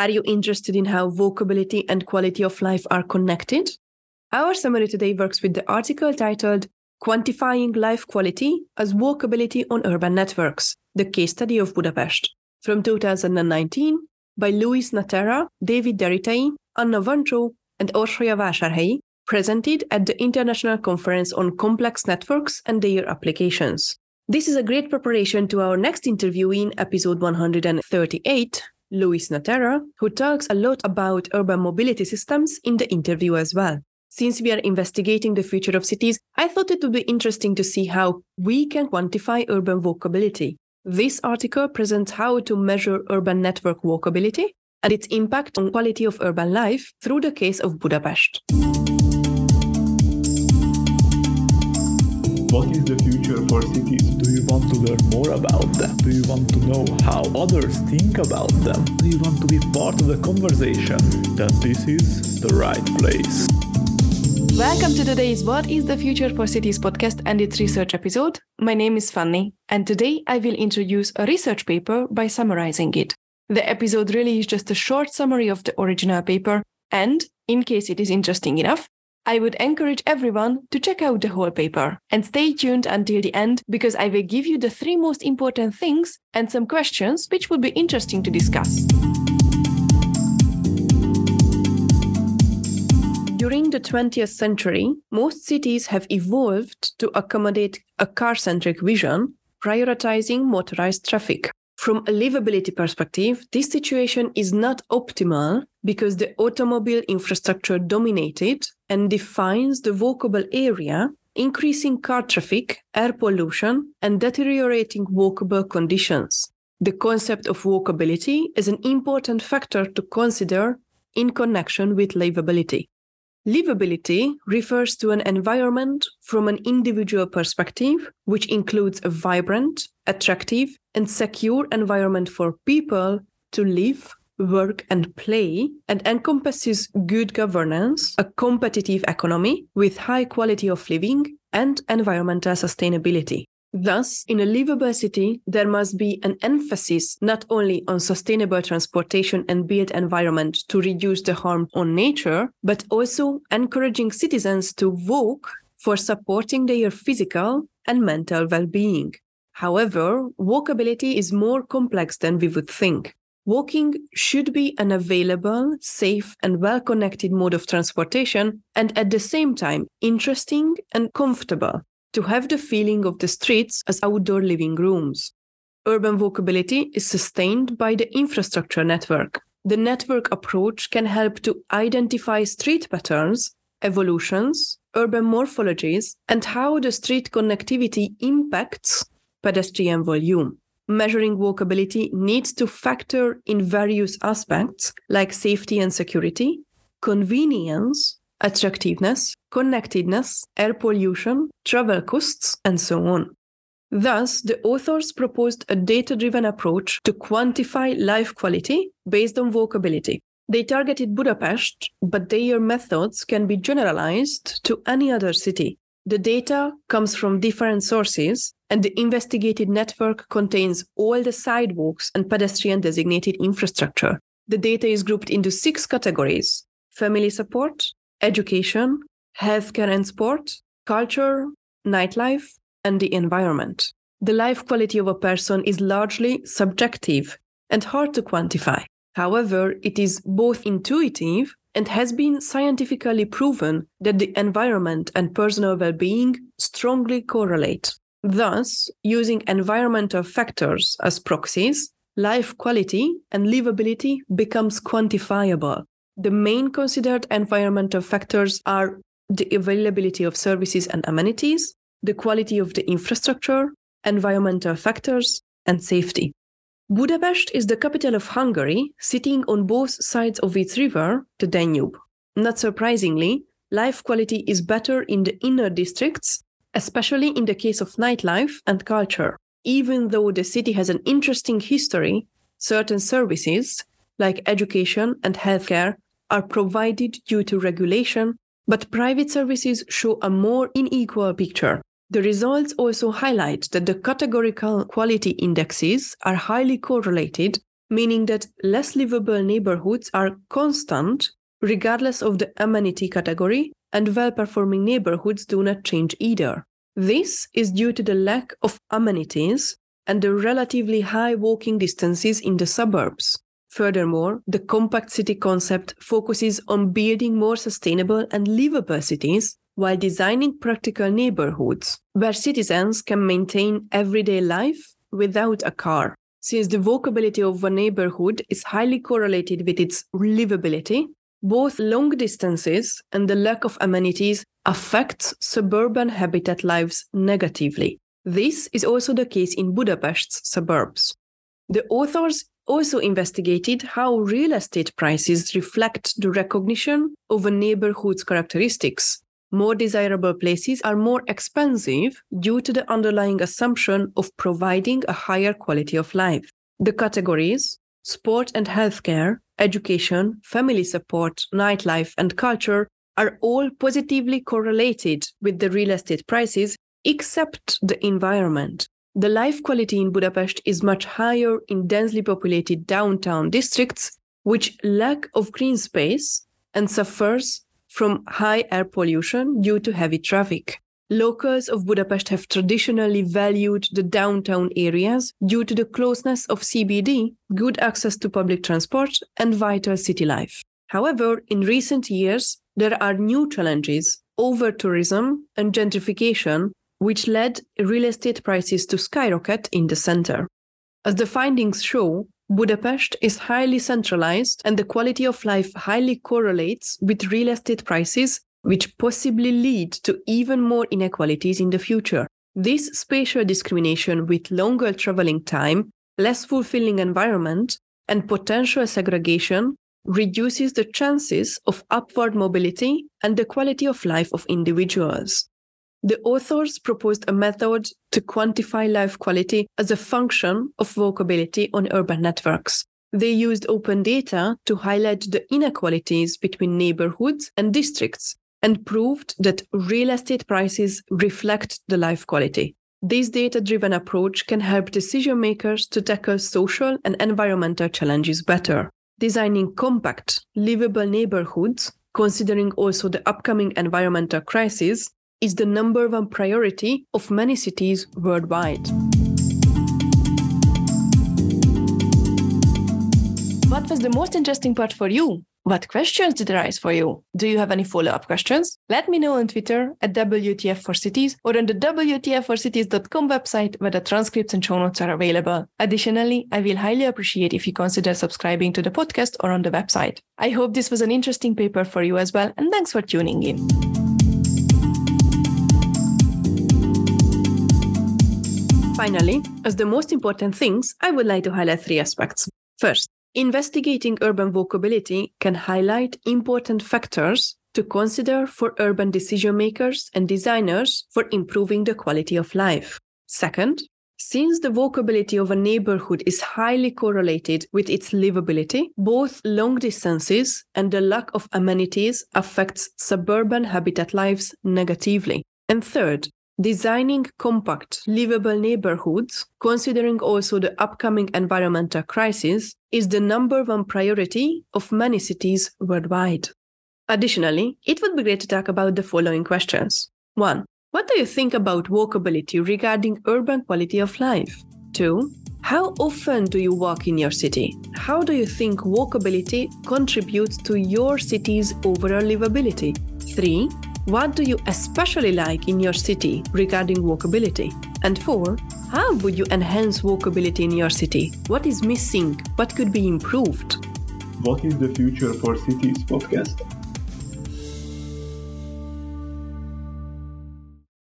Are you interested in how walkability and quality of life are connected? Our summary today works with the article titled Quantifying Life Quality as Walkability on Urban Networks, the case study of Budapest, from 2019 by Luis Natera, David Deritei, Anna Vancsó, and Orsolya Vásárhelyi, presented at the International Conference on Complex Networks and Their Applications. This is a great preparation to our next interview in episode 138, Luis Natera, who talks a lot about urban mobility systems in the interview as well. Since we are investigating the future of cities, I thought it would be interesting to see how we can quantify urban walkability. This article presents how to measure urban network walkability and its impact on quality of urban life through the case of Budapest. What is the future for cities? Do you want to learn more about them? Do you want to know how others think about them? Do you want to be part of the conversation? Then this is the right place. Welcome to today's What is the Future for Cities podcast and its research episode. My name is Fanny, and today I will introduce a research paper by summarizing it. The episode really is just a short summary of the original paper, and in case it is interesting enough, I would encourage everyone to check out the whole paper and stay tuned until the end because I will give you the three most important things and some questions which would be interesting to discuss. During the 20th century, most cities have evolved to accommodate a car centric vision, prioritizing motorized traffic. From a livability perspective, this situation is not optimal because the automobile infrastructure dominated and defines the walkable area, increasing car traffic, air pollution, and deteriorating walkable conditions. The concept of walkability is an important factor to consider in connection with livability. Livability refers to an environment from an individual perspective, which includes a vibrant, attractive, and secure environment for people to live, work, and play, and encompasses good governance, a competitive economy with high quality of living, and environmental sustainability. Thus, in a livable city, there must be an emphasis not only on sustainable transportation and built environment to reduce the harm on nature, but also encouraging citizens to walk for supporting their physical and mental well being. However, walkability is more complex than we would think. Walking should be an available, safe, and well connected mode of transportation, and at the same time, interesting and comfortable to have the feeling of the streets as outdoor living rooms. Urban walkability is sustained by the infrastructure network. The network approach can help to identify street patterns, evolutions, urban morphologies, and how the street connectivity impacts pedestrian volume. Measuring walkability needs to factor in various aspects like safety and security, convenience, attractiveness, connectedness, air pollution, travel costs, and so on. Thus, the authors proposed a data driven approach to quantify life quality based on walkability. They targeted Budapest, but their methods can be generalized to any other city. The data comes from different sources, and the investigated network contains all the sidewalks and pedestrian designated infrastructure. The data is grouped into six categories family support, education, healthcare and sport, culture, nightlife, and the environment. The life quality of a person is largely subjective and hard to quantify. However, it is both intuitive and has been scientifically proven that the environment and personal well being strongly correlate. Thus, using environmental factors as proxies, life quality and livability becomes quantifiable. The main considered environmental factors are the availability of services and amenities, the quality of the infrastructure, environmental factors, and safety. Budapest is the capital of Hungary, sitting on both sides of its river, the Danube. Not surprisingly, life quality is better in the inner districts, especially in the case of nightlife and culture. Even though the city has an interesting history, certain services, like education and healthcare, are provided due to regulation, but private services show a more unequal picture. The results also highlight that the categorical quality indexes are highly correlated meaning that less livable neighborhoods are constant regardless of the amenity category, and well performing neighborhoods do not change either. This is due to the lack of amenities and the relatively high walking distances in the suburbs. Furthermore, the compact city concept focuses on building more sustainable and livable cities while designing practical neighborhoods where citizens can maintain everyday life without a car. Since the walkability of a neighborhood is highly correlated with its livability, both long distances and the lack of amenities affects suburban habitat lives negatively. This is also the case in Budapest's suburbs. The authors also investigated how real estate prices reflect the recognition of a neighborhood's characteristics. More desirable places are more expensive due to the underlying assumption of providing a higher quality of life. The categories sport and healthcare, education, family support, nightlife, and culture are all positively correlated with the real estate prices except the environment. The life quality in Budapest is much higher in densely populated downtown districts, which lack of green space and suffers from high air pollution due to heavy traffic. Locals of Budapest have traditionally valued the downtown areas due to the closeness of CBD, good access to public transport, and vital city life. However, in recent years, there are new challenges over tourism and gentrification, which led real estate prices to skyrocket in the center. As the findings show, Budapest is highly centralized and the quality of life highly correlates with real estate prices which possibly lead to even more inequalities in the future. This spatial discrimination with longer traveling time, less fulfilling environment, and potential segregation reduces the chances of upward mobility and the quality of life of individuals. The authors proposed a method to quantify life quality as a function of walkability on urban networks. They used open data to highlight the inequalities between neighborhoods and districts and proved that real estate prices reflect the life quality. This data driven approach can help decision makers to tackle social and environmental challenges better. Designing compact, livable neighborhoods, considering also the upcoming environmental crisis, is the number one priority of many cities worldwide. What was the most interesting part for you? What questions did arise for you? Do you have any follow up questions? Let me know on Twitter at WTF for Cities or on the WTF4Cities.com website where the transcripts and show notes are available. Additionally, I will highly appreciate if you consider subscribing to the podcast or on the website. I hope this was an interesting paper for you as well, and thanks for tuning in. Finally, as the most important things, I would like to highlight three aspects. First, Investigating urban walkability can highlight important factors to consider for urban decision makers and designers for improving the quality of life. Second, since the walkability of a neighborhood is highly correlated with its livability, both long distances and the lack of amenities affects suburban habitat lives negatively. And third, designing compact, livable neighborhoods, considering also the upcoming environmental crisis, is the number one priority of many cities worldwide. Additionally, it would be great to talk about the following questions. 1. What do you think about walkability regarding urban quality of life? 2. How often do you walk in your city? How do you think walkability contributes to your city's overall livability? 3. What do you especially like in your city regarding walkability? And four, how would you enhance walkability in your city? What is missing? What could be improved? What is the future for cities podcast?